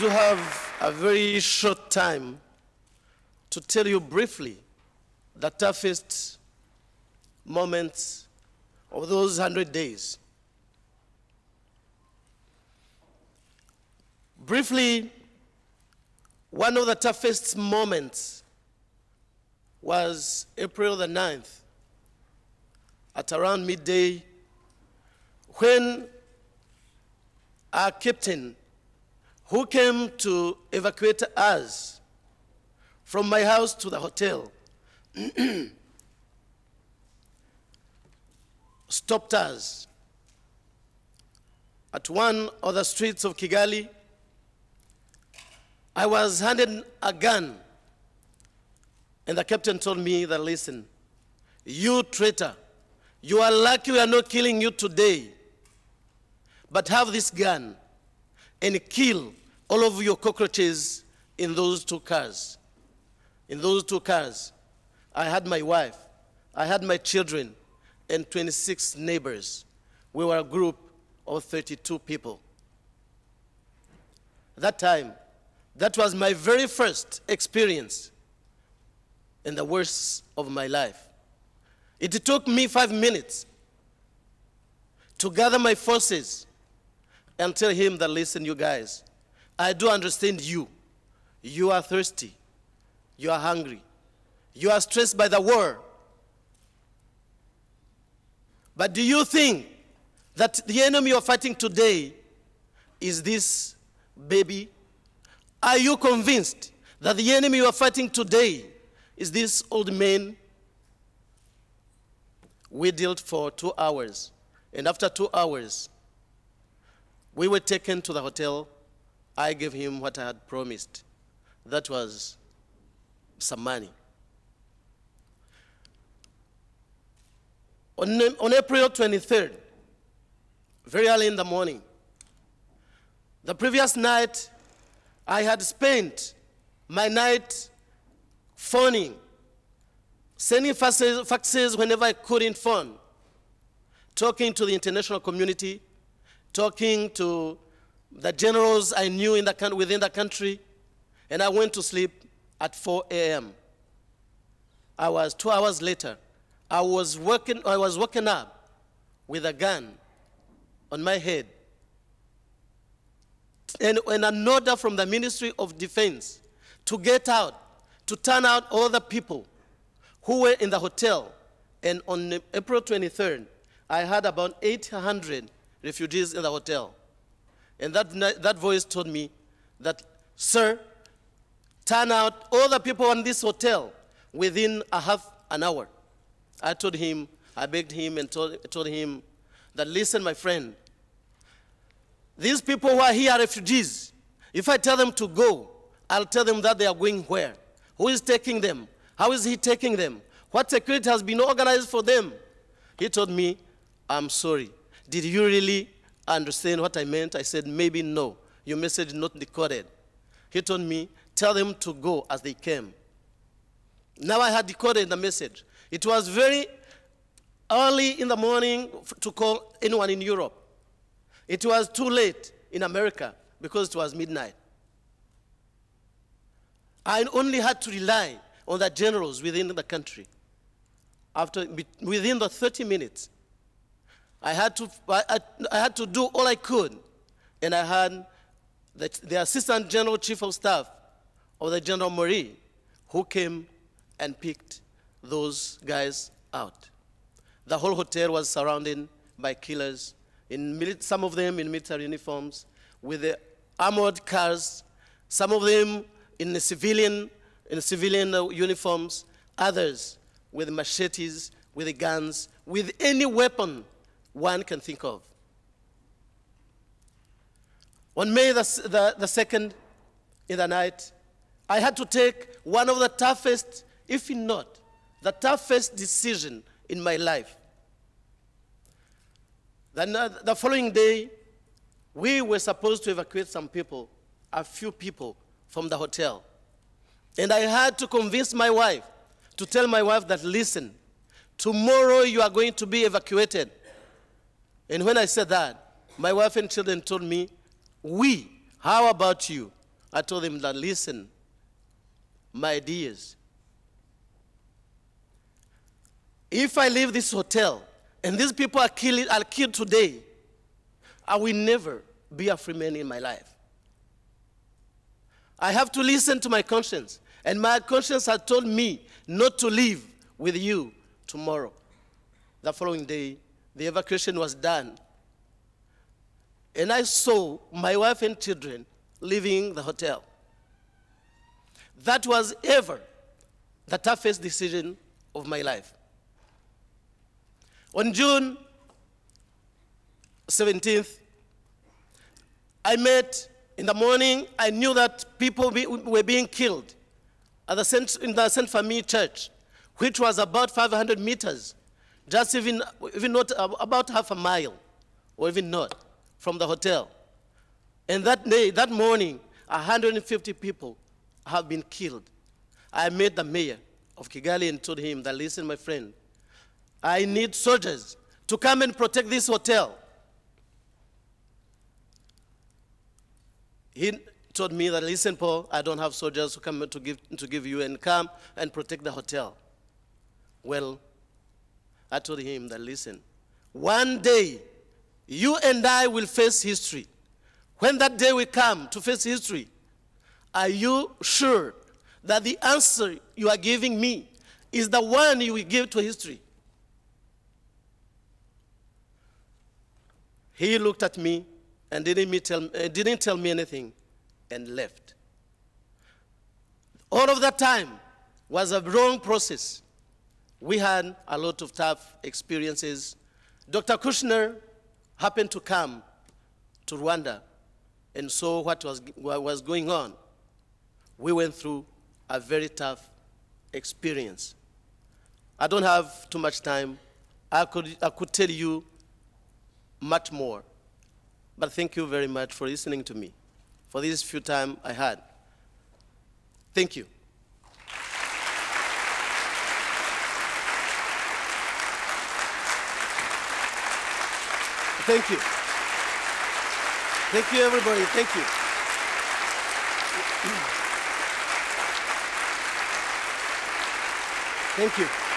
do have a very short time to tell you briefly the toughest moments of those 100 days. Briefly, one of the toughest moments was April the 9th at around midday when our captain who came to evacuate us from my house to the hotel stopped us at one of the streets of Kigali. I was handed a gun, and the captain told me that, listen, you traitor, you are lucky we are not killing you today, but have this gun and kill all of your cockroaches in those two cars. In those two cars, I had my wife, I had my children, and 26 neighbors. We were a group of 32 people. That time, that was my very first experience in the worst of my life. It took me five minutes to gather my forces and tell him that, listen, you guys, I do understand you. You are thirsty. You are hungry. You are stressed by the war. But do you think that the enemy you're fighting today is this baby? Are you convinced that the enemy you are fighting today is this old man? We dealt for two hours. And after two hours, we were taken to the hotel. I gave him what I had promised. That was some money. On, on April 23rd, very early in the morning, the previous night, I had spent my night phoning, sending faxes, faxes whenever I couldn't phone, talking to the international community, talking to the generals I knew in the, within the country, and I went to sleep at 4 a.m. I was two hours later. I was working, I was woken up with a gun on my head. And, and an order from the Ministry of Defense to get out, to turn out all the people who were in the hotel. And on April 23rd, I had about 800 refugees in the hotel. And that, that voice told me that, sir, turn out all the people in this hotel within a half an hour. I told him, I begged him and told, told him that, listen, my friend, these people who are here are refugees. If I tell them to go, I'll tell them that they are going where? Who is taking them? How is he taking them? What security has been organized for them? He told me, I'm sorry. Did you really understand what I meant? I said, maybe no. Your message not decoded. He told me, tell them to go as they came. Now I had decoded the message. It was very early in the morning to call anyone in Europe. It was too late in America because it was midnight. I only had to rely on the generals within the country. After, within the 30 minutes, I had to, I, I had to do all I could, and I had the, the Assistant General Chief of Staff of the Gendarmerie, who came and picked those guys out. The whole hotel was surrounded by killers, in some of them in military uniforms, with the armored cars, some of them in the civilian, in civilian uh, uniforms, others with machetes, with guns, with any weapon one can think of. On May the, the, the 2nd, in the night, I had to take one of the toughest, if not the toughest decision in my life. Then uh, the following day, we were supposed to evacuate some people, a few people from the hotel. And I had to convince my wife to tell my wife that, listen, tomorrow you are going to be evacuated. And when I said that, my wife and children told me, we, how about you? I told them that, listen, my dears, if I leave this hotel and these people are killed, are killed today, I will never be a free man in my life. I have to listen to my conscience. And my conscience had told me not to leave with you tomorrow. The following day, the evacuation was done. And I saw my wife and children leaving the hotel. That was ever the toughest decision of my life. On June 17th, I met in the morning, I knew that people be, were being killed at the Saint, in the Saint Famille Church, which was about 500 meters, just even, even not about half a mile, or even not, from the hotel. And that day, that morning, 150 people have been killed. I met the mayor of Kigali and told him that, listen, my friend, I need soldiers to come and protect this hotel. He told me that, listen, Paul, I don't have soldiers to come to give, to give you and come and protect the hotel. Well, I told him that, listen, one day you and I will face history. When that day will come to face history, are you sure that the answer you are giving me is the one you will give to history? He looked at me and didn't tell, uh, didn't tell me anything and left. All of that time was a wrong process. We had a lot of tough experiences. Dr. Kouchner happened to come to Rwanda and saw what was, what was going on. We went through a very tough experience. I don't have too much time. I could, I could tell you much more. But thank you very much for listening to me for this few time I had. Thank you. Thank you. Thank you, everybody. Thank you. Thank you.